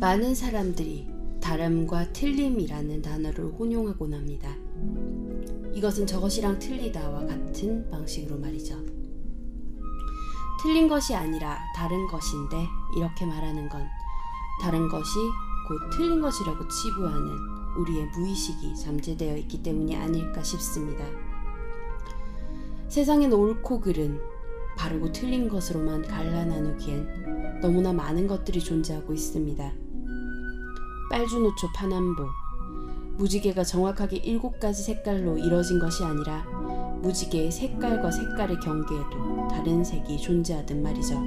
많은 사람들이 다름과 틀림이라는 단어를 혼용하곤 합니다. 이것은 저것이랑 틀리다와 같은 방식으로 말이죠. 틀린 것이 아니라 다른 것인데 이렇게 말하는 건 다른 것이 곧 틀린 것이라고 치부하는 우리의 무의식이 잠재되어 있기 때문이 아닐까 싶습니다. 세상엔 옳고 그른, 바르고 틀린 것으로만 갈라 나누기엔 너무나 많은 것들이 존재하고 있습니다. 빨주노초 파남보, 무지개가 정확하게 일곱 가지 색깔로 이뤄진 것이 아니라 무지개의 색깔과 색깔의 경계에도 다른 색이 존재하듯 말이죠.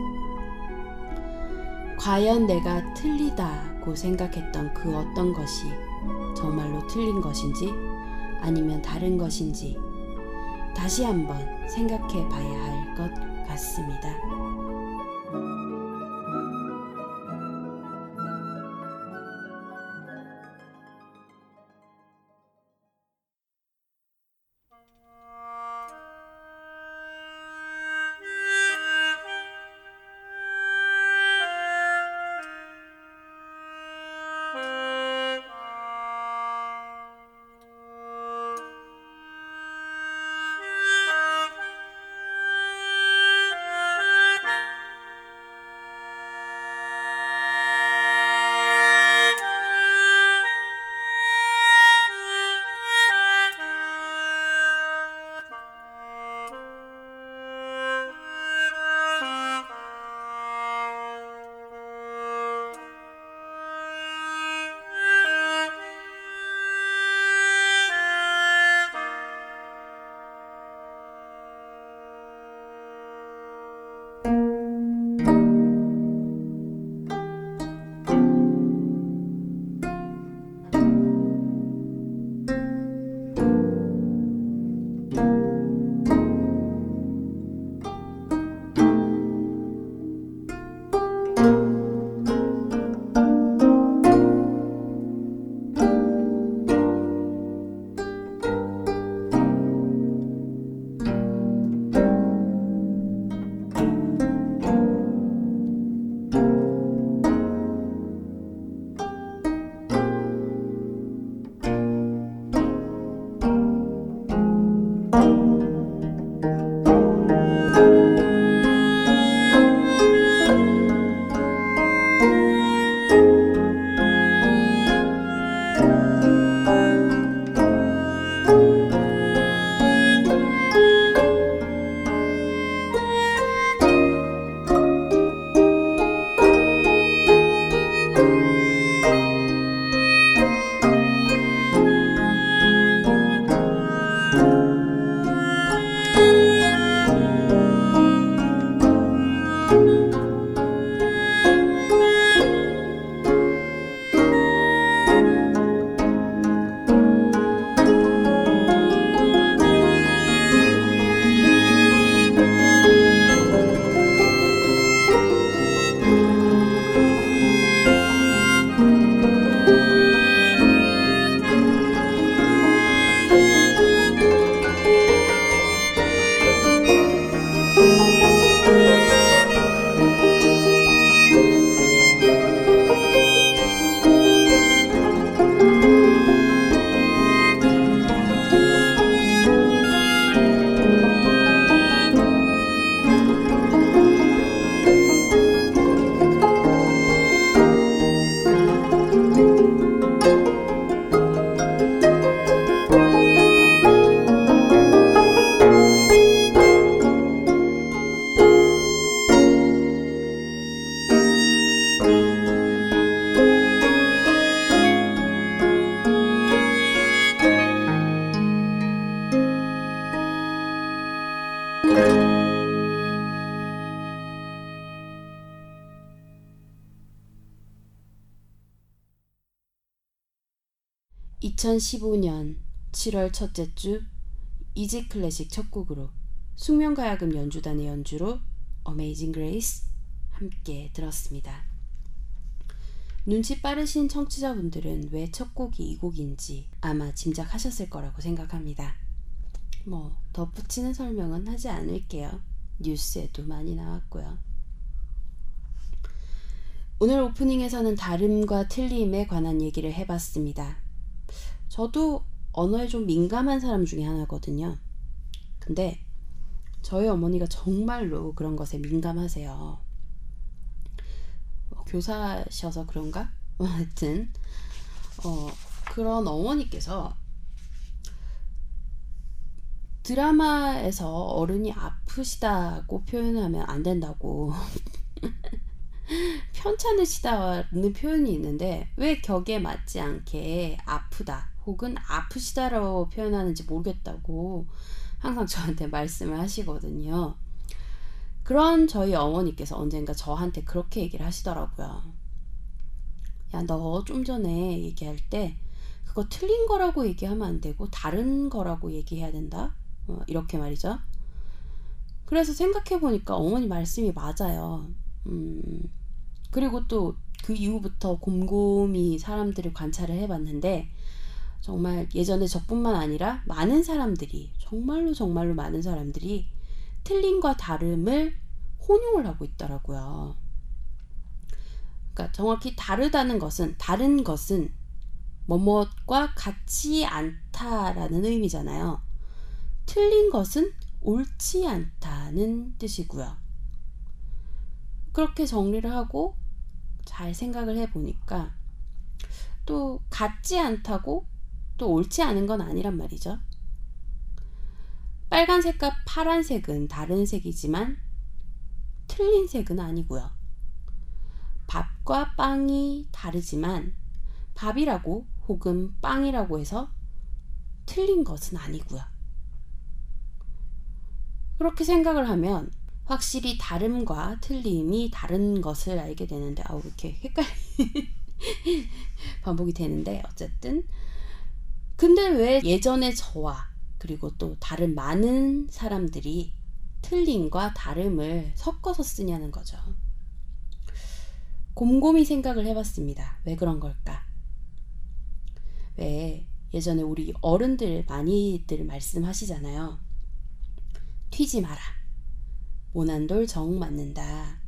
과연 내가 틀리다고 생각했던 그 어떤 것이 정말로 틀린 것인지 아니면 다른 것인지 다시 한번 생각해 봐야 할 것 같습니다. 2015년 7월 첫째 주 Easy Classic 첫 곡으로 숙명가야금 연주단의 연주로 Amazing Grace 함께 들었습니다. 눈치 빠르신 청취자분들은 왜 첫 곡이 이 곡인지 아마 짐작하셨을 거라고 생각합니다. 뭐 덧붙이는 설명은 하지 않을게요. 뉴스에도 많이 나왔고요. 오늘 오프닝에서는 다름과 틀림에 관한 얘기를 해봤습니다. 저도 언어에 좀 민감한 사람 중에 하나거든요. 근데 저희 어머니가 정말로 그런 것에 민감하세요. 어, 교사셔서 그런가? 하여튼 어, 그런 어머니께서 드라마에서 어른이 아프시다고 표현하면 안 된다고 편찮으시다는 표현이 있는데 왜 격에 맞지 않게 아프다 혹은 아프시다라고 표현하는지 모르겠다고 항상 저한테 말씀을 하시거든요. 그런 저희 어머니께서 언젠가 저한테 그렇게 얘기를 하시더라고요. 야, 너 좀 전에 얘기할 때 그거 틀린 거라고 얘기하면 안 되고 다른 거라고 얘기해야 된다. 어, 이렇게 말이죠. 그래서 생각해 보니까 어머니 말씀이 맞아요. 음, 그리고 또 그 이후부터 곰곰이 사람들을 관찰을 해봤는데 정말 예전에 저뿐만 아니라 많은 사람들이 정말로 정말로 많은 사람들이 틀림과 다름을 혼용을 하고 있더라고요. 그러니까 정확히 다르다는 것은 다른 것은 뭐뭇과 같지 않다라는 의미잖아요. 틀린 것은 옳지 않다는 뜻이고요. 그렇게 정리를 하고 잘 생각을 해보니까 또 같지 않다고 또 옳지 않은 건 아니란 말이죠. 빨간색과 파란색은 다른 색이지만 틀린 색은 아니고요. 밥과 빵이 다르지만 밥이라고 혹은 빵이라고 해서 틀린 것은 아니고요. 그렇게 생각을 하면 확실히 다름과 틀림이 다른 것을 알게 되는데 아우 이렇게 헷갈리 반복이 되는데 어쨌든 근데 왜 예전에 저와 그리고 또 다른 많은 사람들이 틀림과 다름을 섞어서 쓰냐는 거죠. 곰곰이 생각을 해봤습니다. 왜 그런 걸까? 왜 예전에 우리 어른들 많이들 말씀하시잖아요. 튀지 마라. 모난돌 정 맞는다.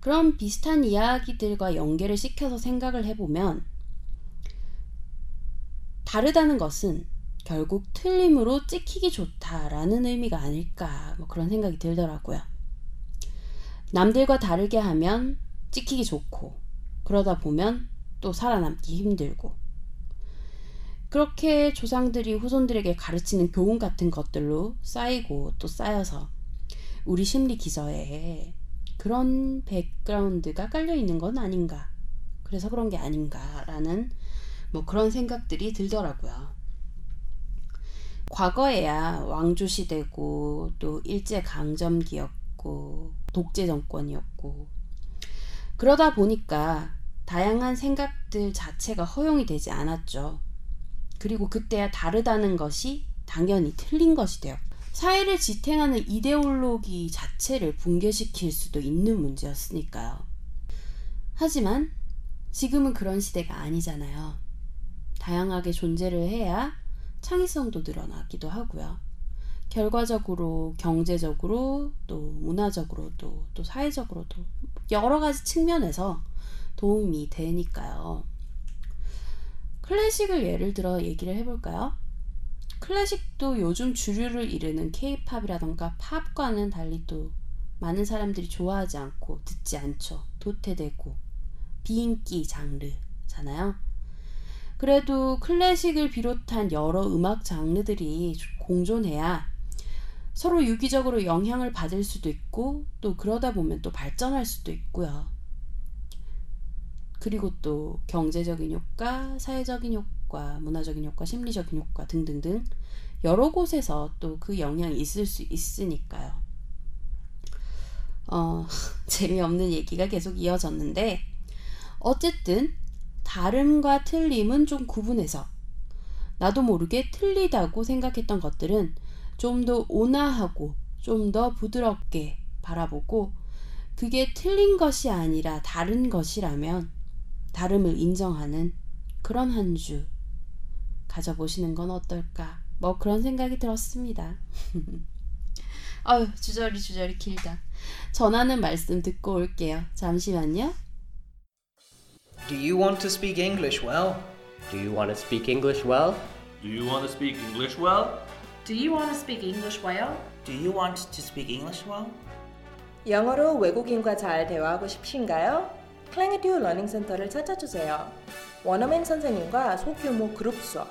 그런 비슷한 이야기들과 연계를 시켜서 생각을 해보면 다르다는 것은 결국 틀림으로 찍히기 좋다라는 의미가 아닐까 뭐 그런 생각이 들더라고요. 남들과 다르게 하면 찍히기 좋고 그러다 보면 또 살아남기 힘들고 그렇게 조상들이 후손들에게 가르치는 교훈 같은 것들로 쌓이고 또 쌓여서 우리 심리 기저에 그런 백그라운드가 깔려 있는 건 아닌가. 그래서 그런 게 아닌가라는 뭐 그런 생각들이 들더라고요. 과거에야 왕조 시대고 또 일제 강점기였고 독재 정권이었고 그러다 보니까 다양한 생각들 자체가 허용이 되지 않았죠. 그리고 그때야 다르다는 것이 당연히 틀린 것이 되었고 사회를 지탱하는 이데올로기 자체를 붕괴시킬 수도 있는 문제였으니까요. 하지만 지금은 그런 시대가 아니잖아요. 다양하게 존재를 해야 창의성도 늘어나기도 하고요. 결과적으로 경제적으로 또 문화적으로도 또 사회적으로도 여러 가지 측면에서 도움이 되니까요. 클래식을 예를 들어 얘기를 해볼까요? 클래식도 요즘 주류를 이루는 케이팝이라던가 팝과는 달리 또 많은 사람들이 좋아하지 않고 듣지 않죠. 도태되고 비인기 장르잖아요. 그래도 클래식을 비롯한 여러 음악 장르들이 공존해야 서로 유기적으로 영향을 받을 수도 있고 또 그러다 보면 또 발전할 수도 있고요. 그리고 또 경제적인 효과, 사회적인 효과, 문화적인 효과, 심리적인 효과 등등등 여러 곳에서 또 그 영향이 있을 수 있으니까요. 어, 재미없는 얘기가 계속 이어졌는데 어쨌든 다름과 틀림은 좀 구분해서 나도 모르게 틀리다고 생각했던 것들은 좀 더 온화하고 좀 더 부드럽게 바라보고 그게 틀린 것이 아니라 다른 것이라면 다름을 인정하는 그런 한 주 가져보시는 건 어떨까? 뭐 그런 생각이 들었습니다. 아유, 주저리 주저리 길다. 전하는 말씀 듣고 올게요. 잠시만요. Do you want to speak English well? Do you want to speak English well? Do you want to speak English well? Do you want to speak English well? Do you want to speak English well? 영어로 외국인과 잘 대화하고 싶으신가요? 클랭에듀 Learning Center를 찾아주세요. 원어민 선생님과 소규모 그룹 수업,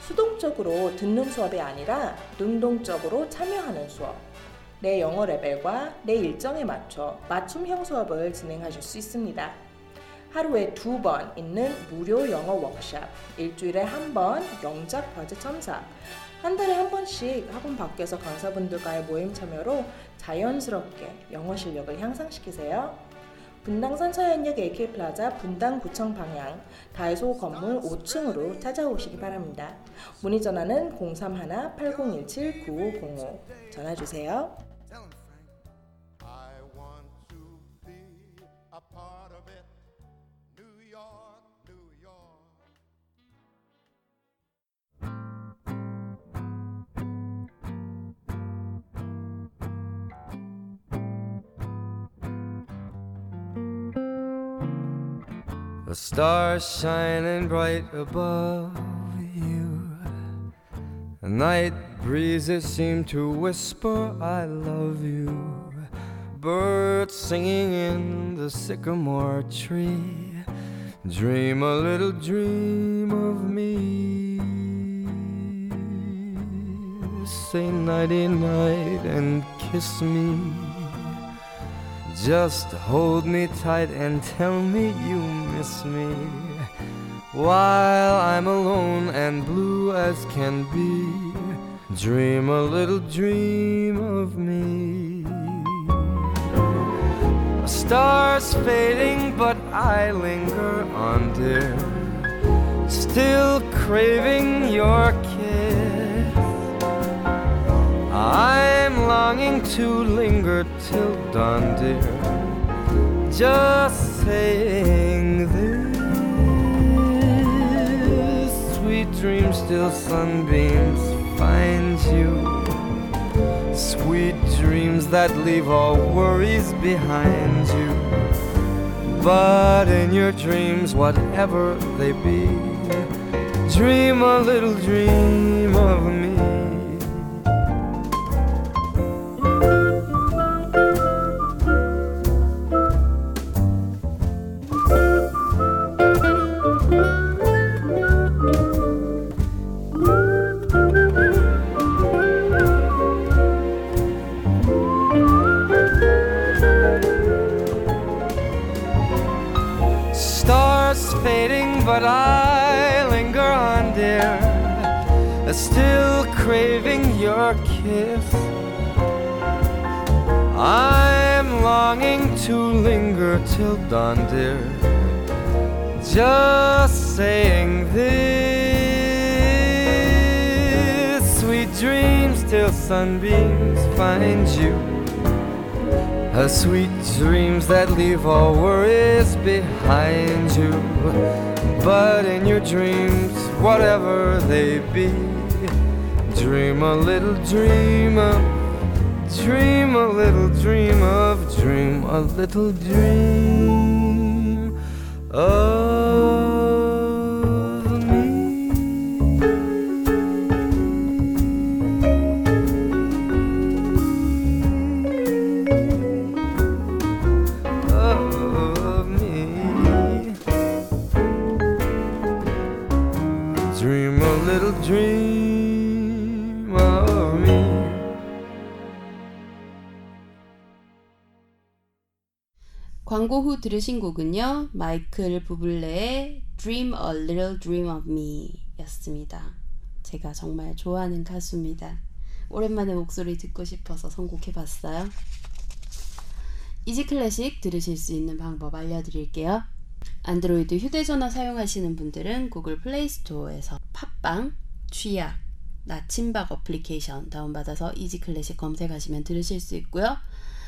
수동적으로 듣는 수업이 아니라 능동적으로 참여하는 수업, 내 영어 레벨과 내 일정에 맞춰 맞춤형 수업을 진행하실 수 있습니다. 하루에 두 번 있는 무료 영어 워크샵, 일주일에 한 번 영작 과제 첨삭, 한 달에 한 번씩 학원 밖에서 강사분들과의 모임 참여로 자연스럽게 영어 실력을 향상시키세요. 분당 서현역 AK플라자 분당구청 방향 다이소 건물 5층으로 찾아오시기 바랍니다. 문의 전화는 031-8017-9505 전화 주세요. A star shining bright above you. The Night breezes seem to whisper, I love you. Birds singing in the sycamore tree. Dream a little dream of me. Say nighty night and kiss me. Just hold me tight and tell me you miss me. While I'm alone and blue as can be Dream a little dream of me. A star's fading but I linger on dear. Still craving your kiss I'm longing to linger till dawn, dear. Just saying this. Sweet dreams, still sunbeams find you. Sweet dreams that leave all worries behind you. But in your dreams, whatever they be, dream a little dream of me. Still craving your kiss. I'm longing to linger till dawn, dear. Just saying this. Sweet dreams till sunbeams find you. A sweet dreams that leave all worries behind you. But in your dreams, whatever they be, dream a little dream of, dream a little dream of, dream a little dream of 들으신 곡은요. 마이클 부블레의 Dream a Little Dream of Me 였습니다. 제가 정말 좋아하는 가수입니다. 오랜만에 목소리 듣고 싶어서 선곡해봤어요. Easy Classic 들으실 수 있는 방법 알려드릴게요. 안드로이드 휴대전화 사용하시는 분들은 구글 플레이 스토어에서 팟빵, 쥐약, 나침반 어플리케이션 다운받아서 Easy Classic 검색하시면 들으실 수 있고요.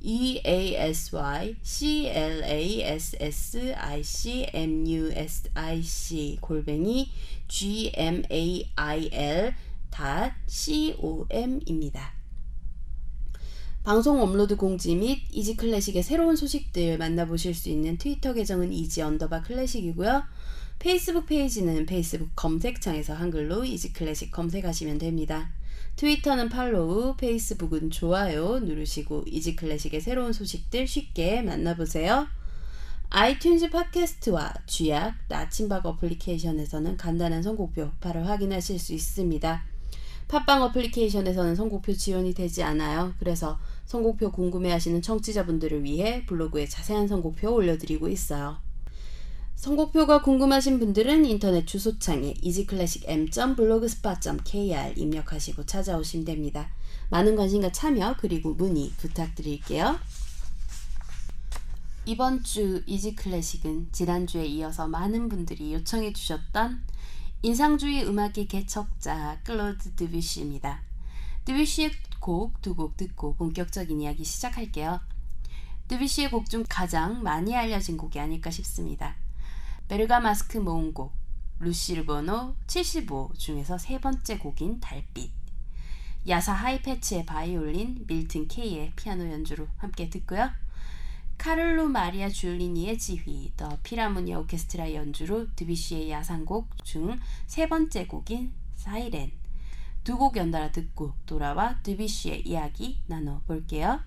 e a s y c l a s s i c m u s i c 골뱅이 g m a i l c o m입니다. 방송 업로드 공지 및 이지 클래식의 새로운 소식들 만나보실 수 있는 트위터 계정은 easy underbar classic이고요. 페이스북 페이지는 페이스북 검색창에서 한글로 이지 클래식 검색하시면 됩니다. 트위터는 팔로우, 페이스북은 좋아요 누르시고 이지 클래식의 새로운 소식들 쉽게 만나보세요. 아이튠즈 팟캐스트와 쥐약, 나침박 어플리케이션에서는 간단한 선곡표 바로 확인하실 수 있습니다. 팟빵 어플리케이션에서는 선곡표 지원이 되지 않아요. 그래서 선곡표 궁금해하시는 청취자분들을 위해 블로그에 자세한 선곡표 올려드리고 있어요. 선곡표가 궁금하신 분들은 인터넷 주소창에 easyclassicm.blogspot.kr 입력하시고 찾아오시면 됩니다. 많은 관심과 참여 그리고 문의 부탁드릴게요. 이번 주 이지 클래식은 지난주에 이어서 많은 분들이 요청해 주셨던 인상주의 음악의 개척자 클로드 드뷔시입니다. 드뷔시의 곡 두 곡 듣고 본격적인 이야기 시작할게요. 드뷔시의 곡 중 가장 많이 알려진 곡이 아닐까 싶습니다. 베르가마스크 모음곡 르쉬르 번호 75 중에서 세 번째 곡인 달빛 야샤 하이페츠의 바이올린 밀튼 케이의 피아노 연주로 함께 듣고요. 카를로 마리아 줄리니의 지휘, 더 피라모니 오케스트라 연주로 드뷔시의 야상곡 중 세 번째 곡인 사이렌 두 곡 연달아 듣고 돌아와 드뷔시의 이야기 나눠볼게요.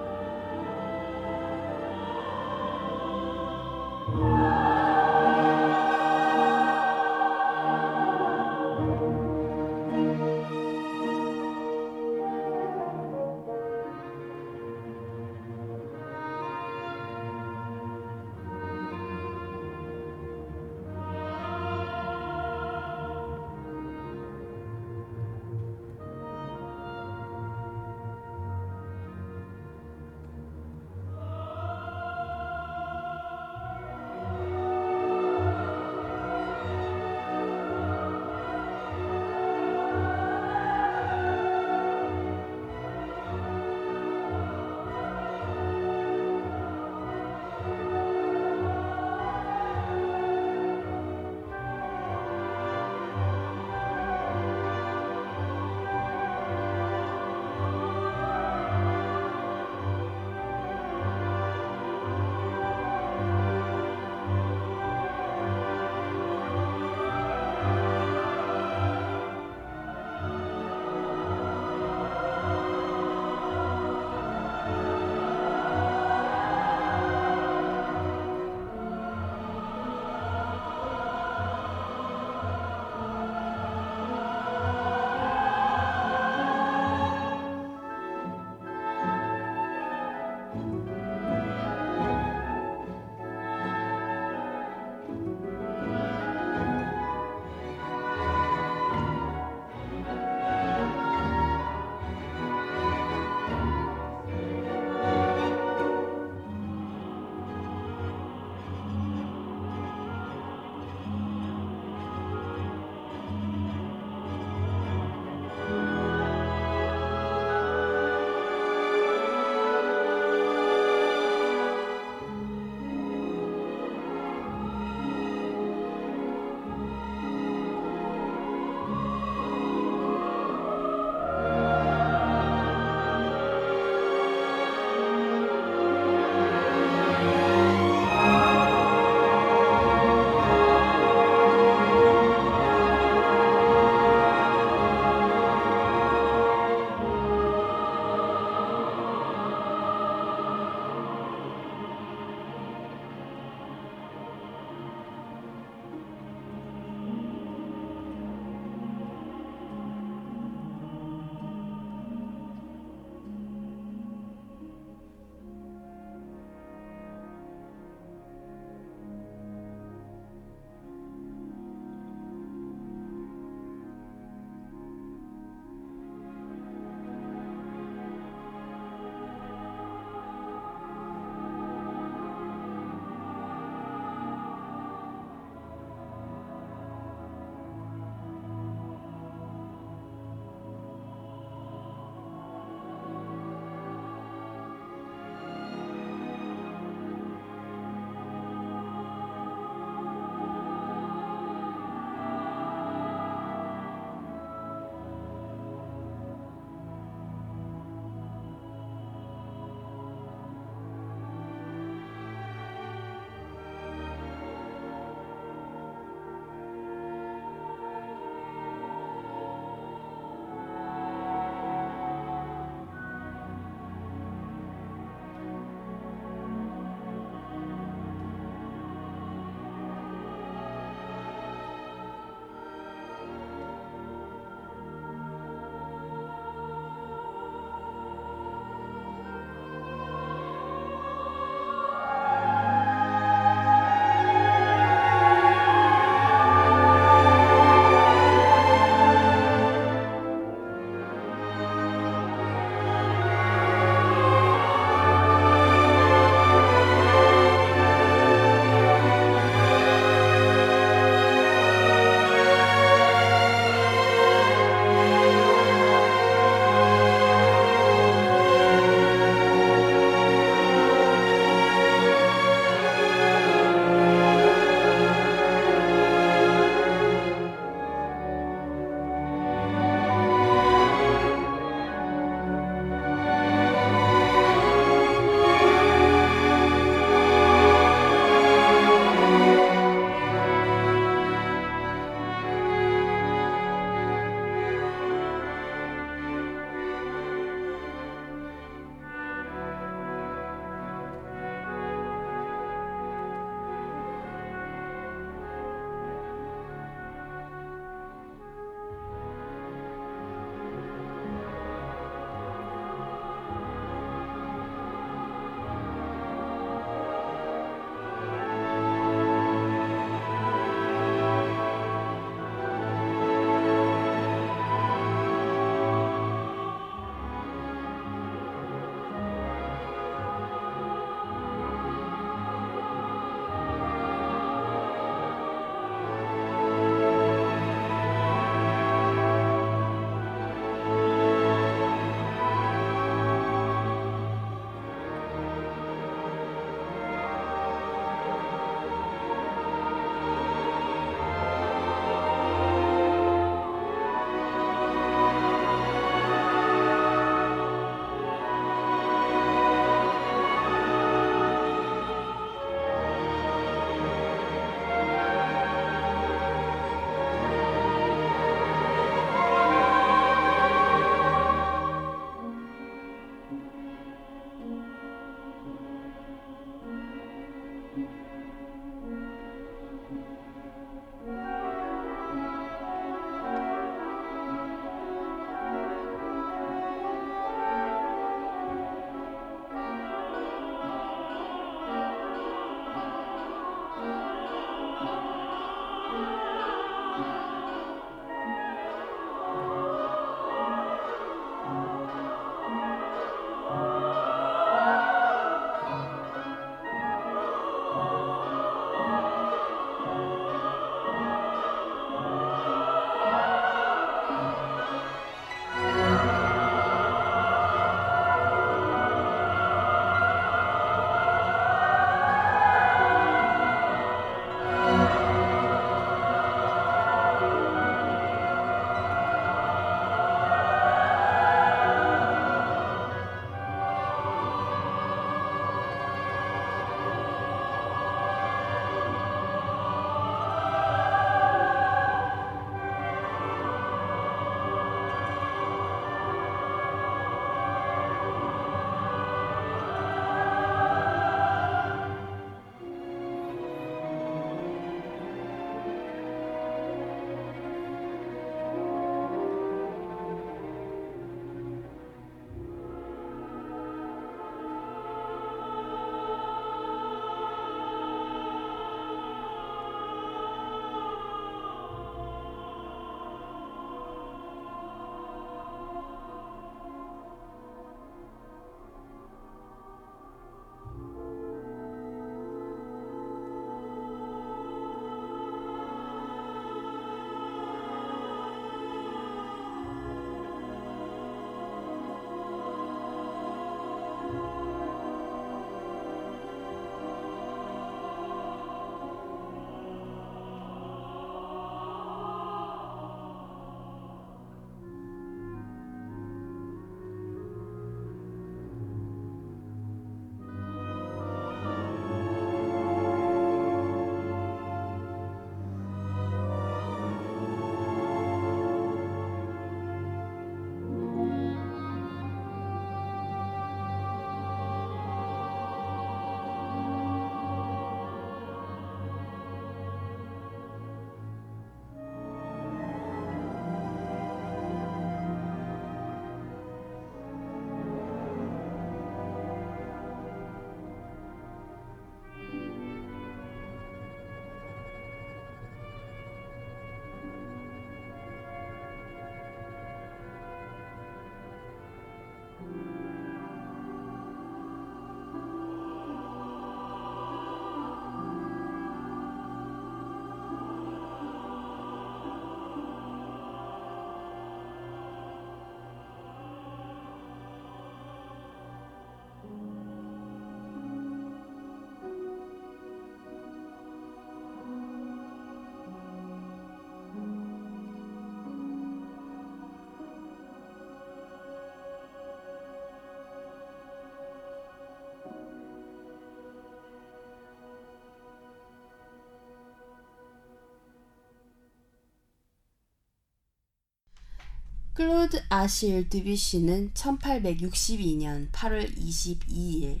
클로드 아실 드뷔시는 1862년 8월 22일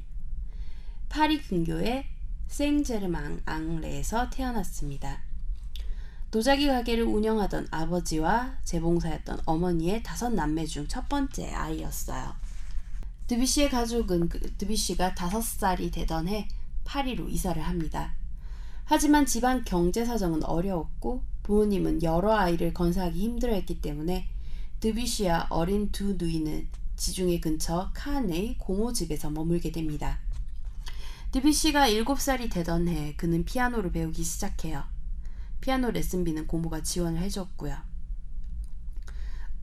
파리 근교의 생제르망 앙레에서 태어났습니다. 도자기 가게를 운영하던 아버지와 재봉사였던 어머니의 다섯 남매 중 첫 번째 아이였어요. 드뷔시의 가족은 그 드뷔시가 다섯 살이 되던 해 파리로 이사를 합니다. 하지만 집안 경제 사정은 어려웠고 부모님은 여러 아이를 건사하기 힘들어했기 때문에 드뷔시와 어린 두 누이는 지중해 근처 칸의 고모 집에서 머물게 됩니다. 드뷔시가 7살이 되던 해 그는 피아노를 배우기 시작해요. 피아노 레슨비는 고모가 지원을 해줬고요.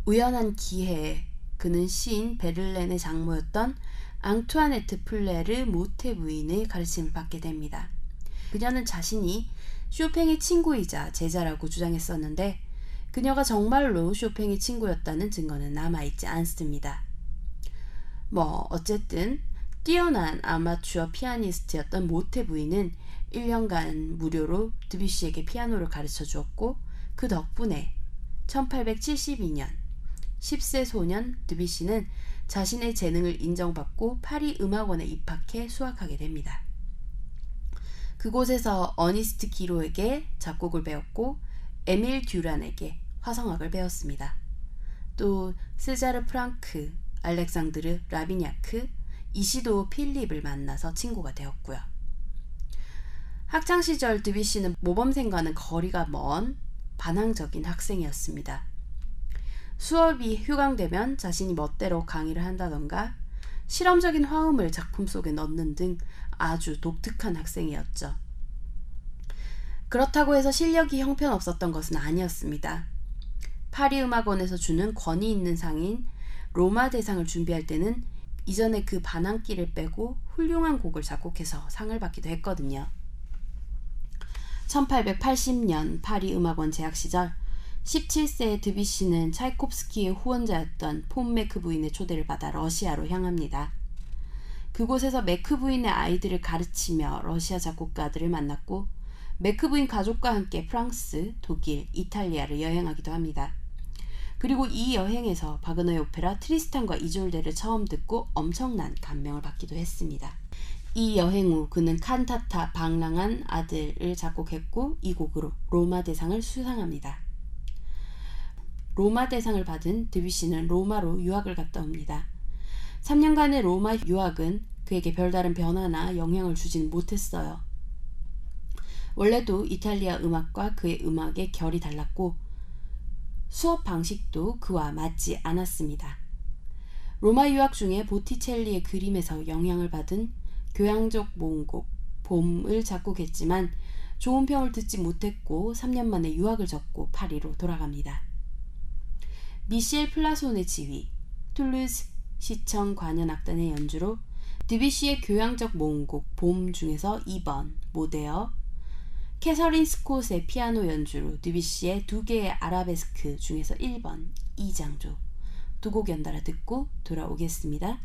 우연한 기회에 그는 시인 베를렌의 장모였던 앙투아네트 플레르 모테 부인의 가르침을 받게 됩니다. 그녀는 자신이 쇼팽의 친구이자 제자라고 주장했었는데 그녀가 정말로 쇼팽의 친구였다는 증거는 남아있지 않습니다. 뭐 어쨌든 뛰어난 아마추어 피아니스트였던 모테 부인은 1년간 무료로 드뷔시에게 피아노를 가르쳐 주었고 그 덕분에 1872년 10세 소년 드뷔시는 자신의 재능을 인정받고 파리 음악원에 입학해 수학하게 됩니다. 그곳에서 어니스트 기로에게 작곡을 배웠고 에밀 듀란에게 화성학을 배웠습니다. 또 스자르 프랑크, 알렉상드르 라비냐크, 이시도 필립을 만나서 친구가 되었고요. 학창 시절 드뷔시는 모범생과는 거리가 먼 반항적인 학생이었습니다. 수업이 휴강되면 자신이 멋대로 강의를 한다던가 실험적인 화음을 작품 속에 넣는 등 아주 독특한 학생이었죠. 그렇다고 해서 실력이 형편없었던 것은 아니었습니다. 파리 음악원에서 주는 권위 있는 상인 로마 대상을 준비할 때는 이전에 그 반항기를 빼고 훌륭한 곡을 작곡해서 상을 받기도 했거든요. 1880년 파리 음악원 재학 시절 17세의 드뷔시는 차이콥스키의 후원자였던 폰 메크 부인의 초대를 받아 러시아로 향합니다. 그곳에서 메크 부인의 아이들을 가르치며 러시아 작곡가들을 만났고 메크 부인 가족과 함께 프랑스, 독일, 이탈리아를 여행하기도 합니다. 그리고 이 여행에서 바그너의 오페라 트리스탄과 이졸데를 처음 듣고 엄청난 감명을 받기도 했습니다. 이 여행 후 그는 칸타타 방랑한 아들을 작곡했고 이 곡으로 로마 대상을 수상합니다. 로마 대상을 받은 드뷔시는 로마로 유학을 갔다 옵니다. 3년간의 로마 유학은 그에게 별다른 변화나 영향을 주진 못했어요. 원래도 이탈리아 음악과 그의 음악의 결이 달랐고 수업 방식도 그와 맞지 않았습니다. 로마 유학 중에 보티첼리의 그림에서 영향을 받은 교양적 모음곡 봄을 작곡했지만 좋은 평을 듣지 못했고 3년 만에 유학을 접고 파리로 돌아갑니다. 미셸 플라손의 지휘, 툴루즈 시청 관현악단의 연주로 드뷔시의 교향적 모음곡 봄 중에서 2번 Modéré, 캐서린 스콧의 피아노 연주로 드뷔시의 두 개의 아라베스크 중에서 1번 이장조 두 곡 연달아 듣고 돌아오겠습니다.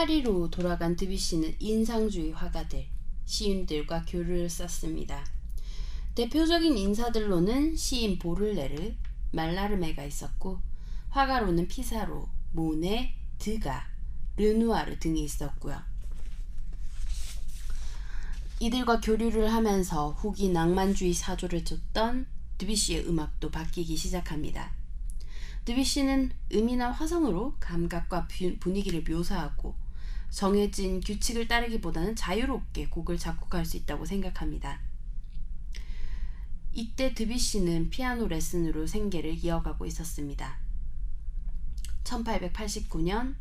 파리로 돌아간 드뷔시는 인상주의 화가들, 시인들과 교류를 쌓습니다. 대표적인 인사들로는 시인 보를레르, 말라르메가 있었고 화가로는 피사로, 모네, 드가, 르누아르 등이 있었고요. 이들과 교류를 하면서 후기 낭만주의 사조를 줬던 드뷔시의 음악도 바뀌기 시작합니다. 드뷔시는 음이나 화성으로 감각과 분위기를 묘사하고 정해진 규칙을 따르기보다는 자유롭게 곡을 작곡할 수 있다고 생각합니다. 이때 드뷔시는 피아노 레슨으로 생계를 이어가고 있었습니다. 1889년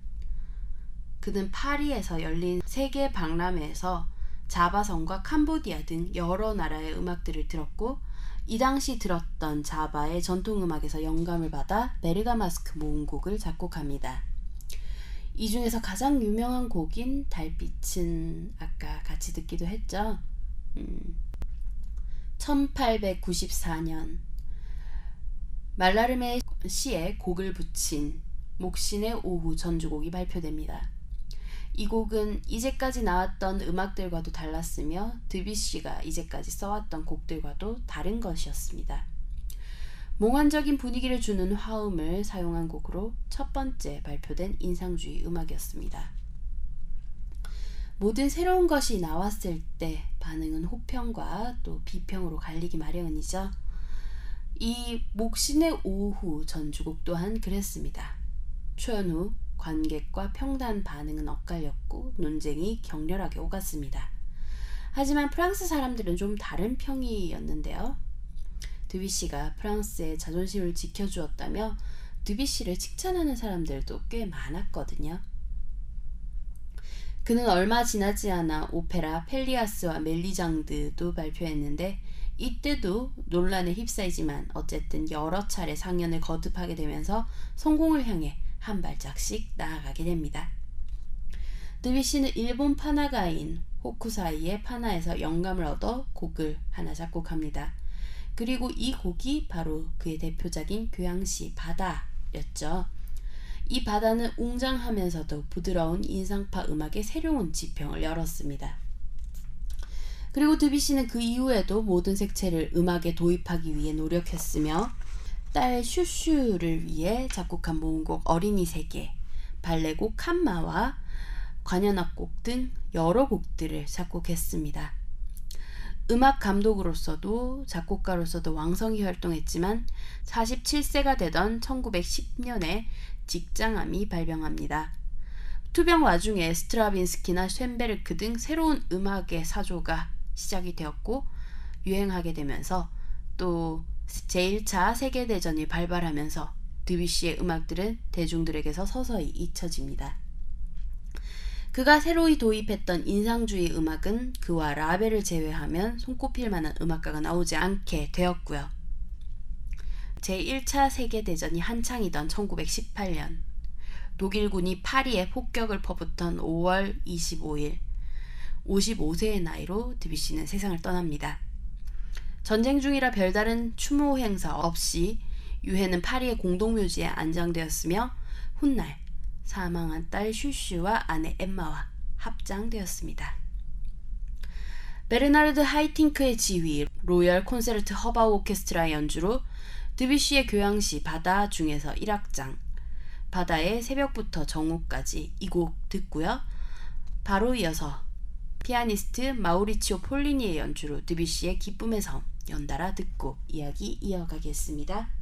그는 파리에서 열린 세계 박람회에서 자바성과 캄보디아 등 여러 나라의 음악들을 들었고 이 당시 들었던 자바의 전통 음악에서 영감을 받아 베르가마스크 모음곡을 작곡합니다. 이 중에서 가장 유명한 곡인 달빛은 아까 같이 듣기도 했죠. 음, 1894년 말라르메 시에 곡을 붙인 목신의 오후 전주곡이 발표됩니다. 이 곡은 이제까지 나왔던 음악들과도 달랐으며 드뷔시가 이제까지 써왔던 곡들과도 다른 것이었습니다. 몽환적인 분위기를 주는 화음을 사용한 곡으로 첫 번째 발표된 인상주의 음악이었습니다. 모든 새로운 것이 나왔을 때 반응은 호평과 또 비평으로 갈리기 마련이죠. 이 목신의 오후 전주곡 또한 그랬습니다. 초연 후 관객과 평단 반응은 엇갈렸고 논쟁이 격렬하게 오갔습니다. 하지만 프랑스 사람들은 좀 다른 평이었는데요. 드뷔시가 프랑스의 자존심을 지켜주었다며 드뷔시를 칭찬하는 사람들도 꽤 많았거든요. 그는 얼마 지나지 않아 오페라 펠리아스와 멜리장드도 발표했는데 이때도 논란에 휩싸이지만 어쨌든 여러 차례 상연을 거듭하게 되면서 성공을 향해 한 발짝씩 나아가게 됩니다. 드뷔시는 일본 파나가인 호쿠사이의 파나에서 영감을 얻어 곡을 하나 작곡합니다. 그리고 이 곡이 바로 그의 대표작인 교양시 바다였죠. 이 바다는 웅장하면서도 부드러운 인상파 음악의 새로운 지평을 열었습니다. 그리고 드뷔시는 그 이후에도 모든 색채를 음악에 도입하기 위해 노력했으며 딸 슈슈를 위해 작곡한 모음곡 어린이 세계, 발레곡 칸마와 관현악곡 등 여러 곡들을 작곡했습니다. 음악 감독으로서도 작곡가로서도 왕성히 활동했지만 47세가 되던 1910년에 직장암이 발병합니다. 투병 와중에 스트라빈스키나 쇤베르크 등 새로운 음악의 사조가 시작이 되었고 유행하게 되면서 또 제1차 세계대전이 발발하면서 드뷔시의 음악들은 대중들에게서 서서히 잊혀집니다. 그가 새로이 도입했던 인상주의 음악은 그와 라벨을 제외하면 손꼽힐 만한 음악가가 나오지 않게 되었고요. 제1차 세계대전이 한창이던 1918년 독일군이 파리에 폭격을 퍼붓던 5월 25일 55세의 나이로 드뷔시는 세상을 떠납니다. 전쟁 중이라 별다른 추모 행사 없이 유해는 파리의 공동묘지에 안장되었으며 훗날 사망한 딸 슈슈와 아내 엠마와 합장되었습니다. 베르나르드 하이팅크의 지휘 로열 콘세르트허바우 오케스트라 연주로 드뷔시의 교향시 바다 중에서 1악장 바다의 새벽부터 정오까지 이 곡 듣고요. 바로 이어서 피아니스트 마우리치오 폴리니의 연주로 드뷔시의 기쁨의 섬 연달아 듣고 이야기 이어가겠습니다.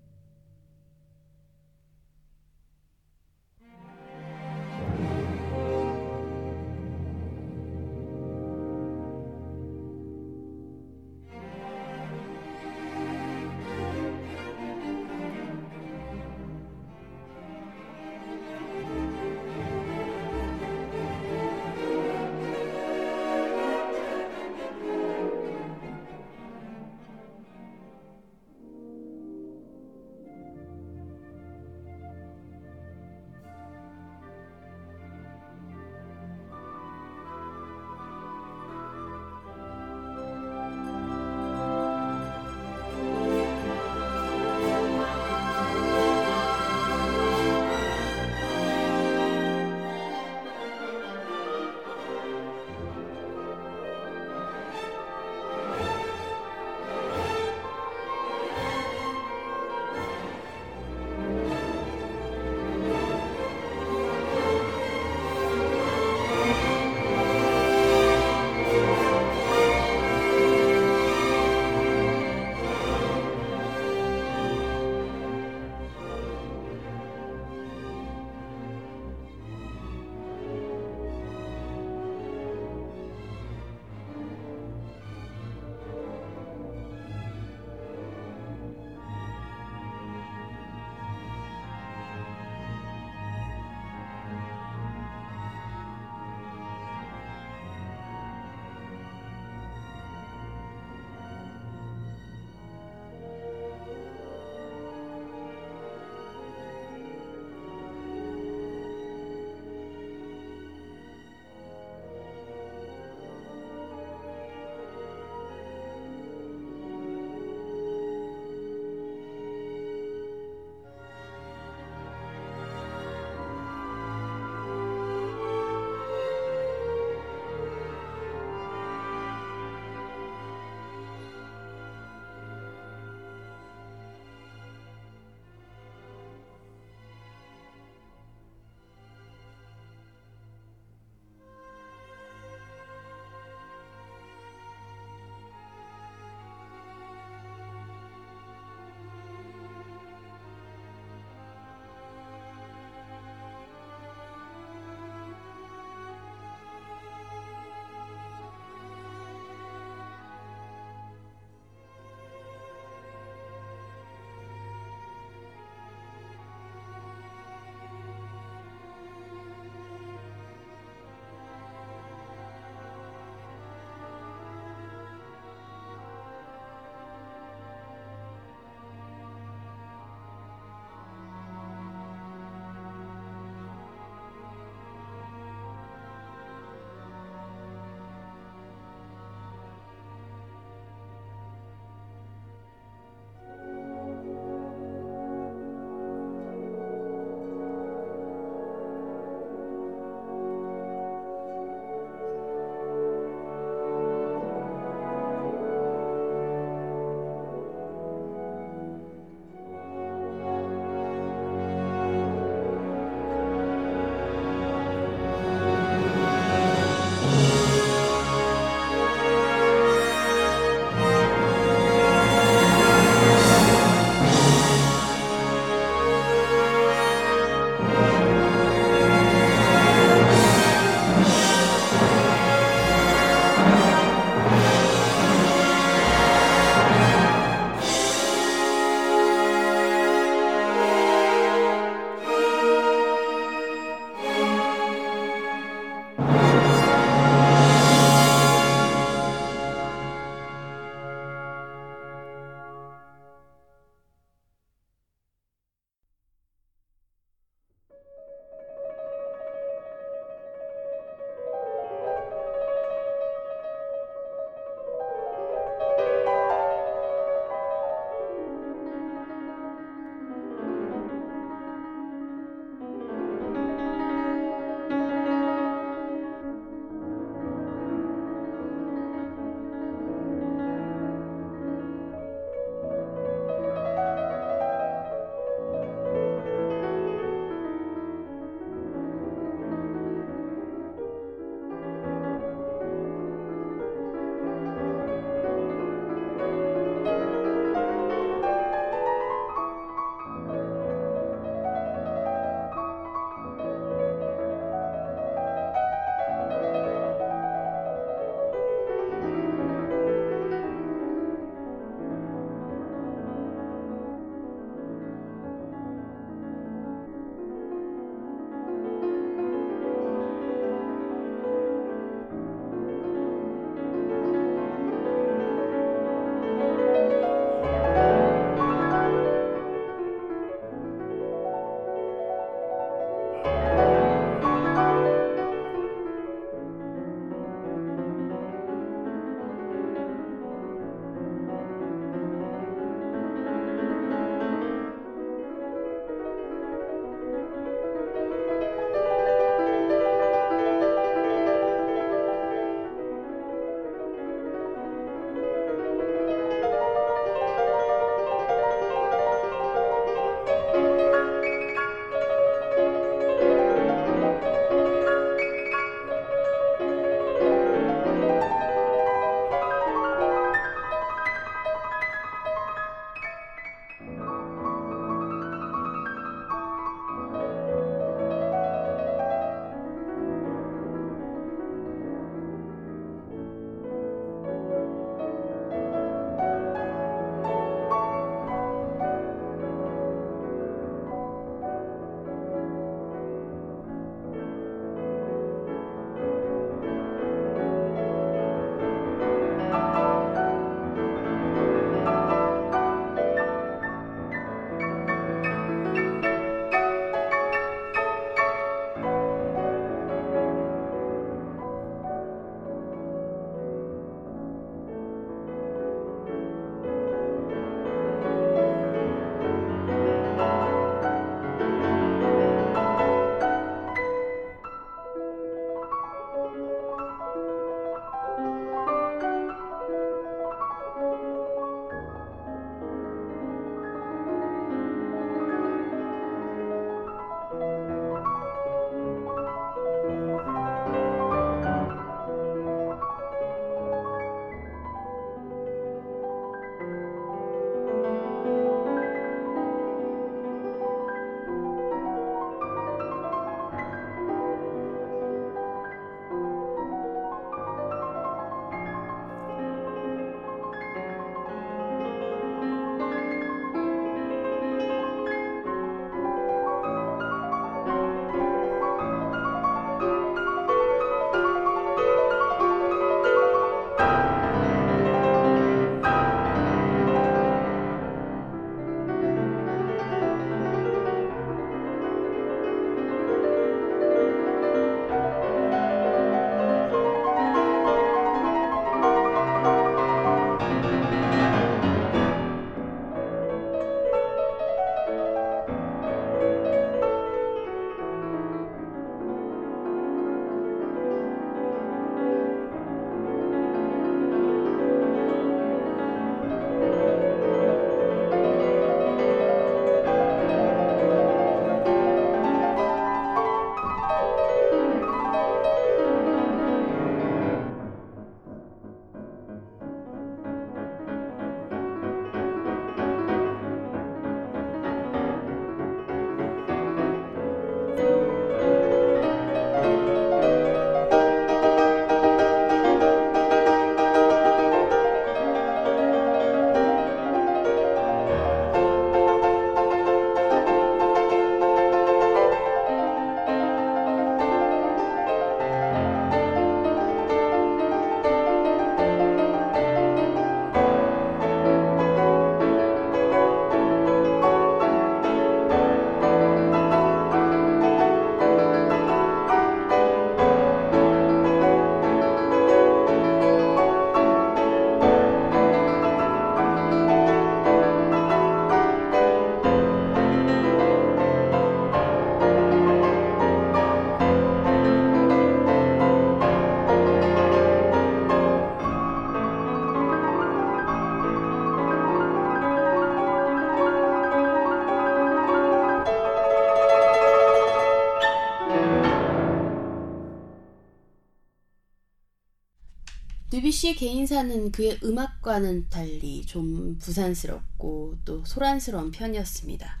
드뷔시의 개인사는 그의 음악과는 달리 좀 부산스럽고 또 소란스러운 편이었습니다.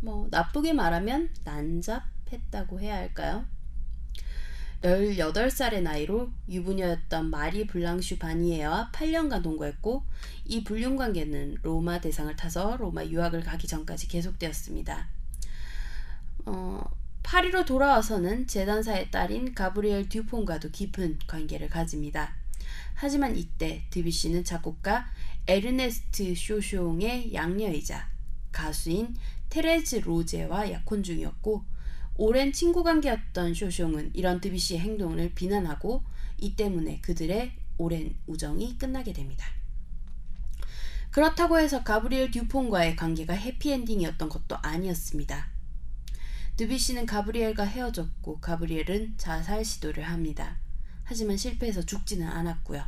뭐 나쁘게 말하면 난잡했다고 해야 할까요? 18살의 나이로 유부녀였던 마리 블랑슈 바니에와 8년간 동거했고 이 불륜 관계는 로마 대상을 타서 로마 유학을 가기 전까지 계속되었습니다. 어, 파리로 돌아와서는 재단사의 딸인 가브리엘 듀폰과도 깊은 관계를 가집니다. 하지만 이때 드뷔시는 작곡가 에르네스트 쇼숑의 양녀이자 가수인 테레즈 로제와 약혼 중이었고 오랜 친구 관계였던 쇼숑은 이런 드뷔시의 행동을 비난하고 이 때문에 그들의 오랜 우정이 끝나게 됩니다. 그렇다고 해서 가브리엘 듀폰과의 관계가 해피엔딩이었던 것도 아니었습니다. 드뷔시는 가브리엘과 헤어졌고 가브리엘은 자살 시도를 합니다. 하지만 실패해서 죽지는 않았고요.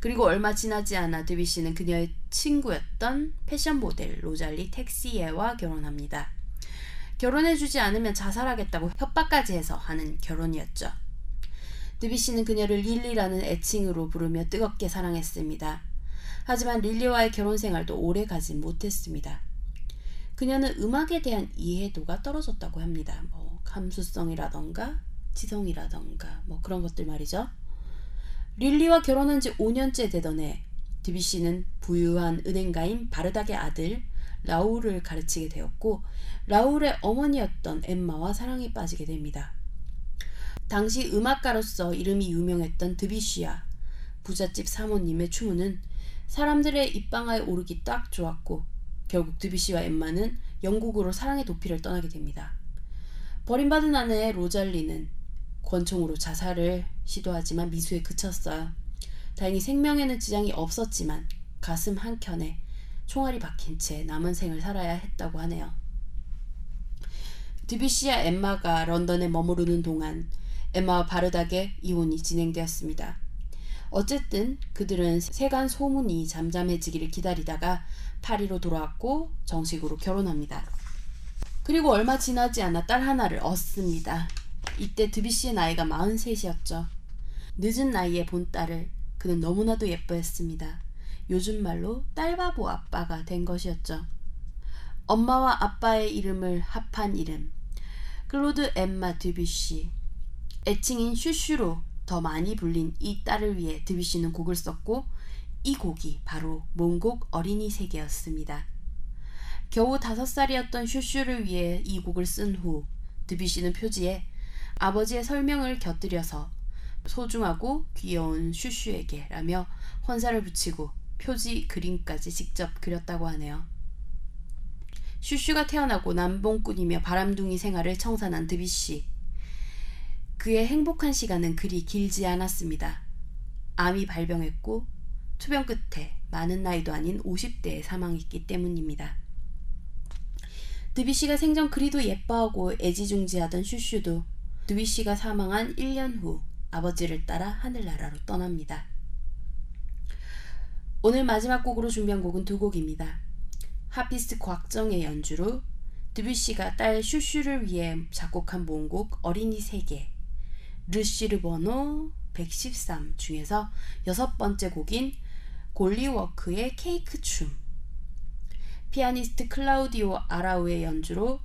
그리고 얼마 지나지 않아 드뷔시는 그녀의 친구였던 패션 모델 로잘리 텍시에와 결혼합니다. 결혼해주지 않으면 자살하겠다고 협박까지 해서 하는 결혼이었죠. 드뷔시는 그녀를 릴리라는 애칭으로 부르며 뜨겁게 사랑했습니다. 하지만 릴리와의 결혼 생활도 오래 가진 못했습니다. 그녀는 음악에 대한 이해도가 떨어졌다고 합니다. 뭐 감수성이라던가 지성이라던가 뭐 그런 것들 말이죠. 릴리와 결혼한 지 5년째 되던 해 드뷔시는 부유한 은행가인 바르닥의 아들 라울을 가르치게 되었고 라울의 어머니였던 엠마와 사랑에 빠지게 됩니다. 당시 음악가로서 이름이 유명했던 드뷔시와 부잣집 사모님의 추문은 사람들의 입방아에 오르기 딱 좋았고 결국 드뷔시와 엠마는 영국으로 사랑의 도피를 떠나게 됩니다. 버림받은 아내 로잘리는 권총으로 자살을 시도하지만 미수에 그쳤어요. 다행히 생명에는 지장이 없었지만 가슴 한켠에 총알이 박힌 채 남은 생을 살아야 했다고 하네요. 드뷔시와 엠마가 런던에 머무르는 동안 엠마와 바르닥의 이혼이 진행되었습니다. 어쨌든 그들은 세간 소문이 잠잠해지기를 기다리다가 파리로 돌아왔고 정식으로 결혼합니다. 그리고 얼마 지나지 않아 딸 하나를 얻습니다. 이때 드뷔시의 나이가 43이었죠. 늦은 나이에 본 딸을 그는 너무나도 예뻐했습니다. 요즘 말로 딸바보 아빠가 된 것이었죠. 엄마와 아빠의 이름을 합한 이름. 클로드 엠마 드뷔시. 애칭인 슈슈로 더 많이 불린 이 딸을 위해 드뷔시는 곡을 썼고 이 곡이 바로 몽곡 어린이 세계였습니다. 겨우 다섯 살이었던 슈슈를 위해 이 곡을 쓴 후 드뷔시는 표지에 아버지의 설명을 곁들여서 소중하고 귀여운 슈슈에게 라며 헌사를 붙이고 표지 그림까지 직접 그렸다고 하네요. 슈슈가 태어나고 남봉꾼이며 바람둥이 생활을 청산한 드비씨. 그의 행복한 시간은 그리 길지 않았습니다. 암이 발병했고 투병 끝에 많은 나이도 아닌 50대에 사망했기 때문입니다. 드비씨가 생전 그리도 예뻐하고 애지중지하던 슈슈도 드비씨가 사망한 1년 후 아버지를 따라 하늘나라로 떠납니다. 오늘 마지막 곡으로 준비한 곡은 두 곡입니다. 하피스트 곽정의 연주로 드뷔시가 딸 슈슈를 위해 작곡한 모음곡 어린이 세계 르쉬르 번호 113 중에서 여섯 번째 곡인 골리워크의 케이크 춤 피아니스트 클라우디오 아라우의 연주로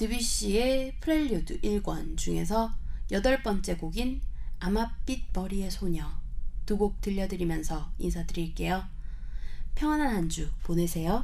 드뷔시의 프렐류드 1권 중에서 여덟 번째 곡인 아마빛 머리의 소녀 두 곡 들려드리면서 인사드릴게요. 평안한 한 주 보내세요.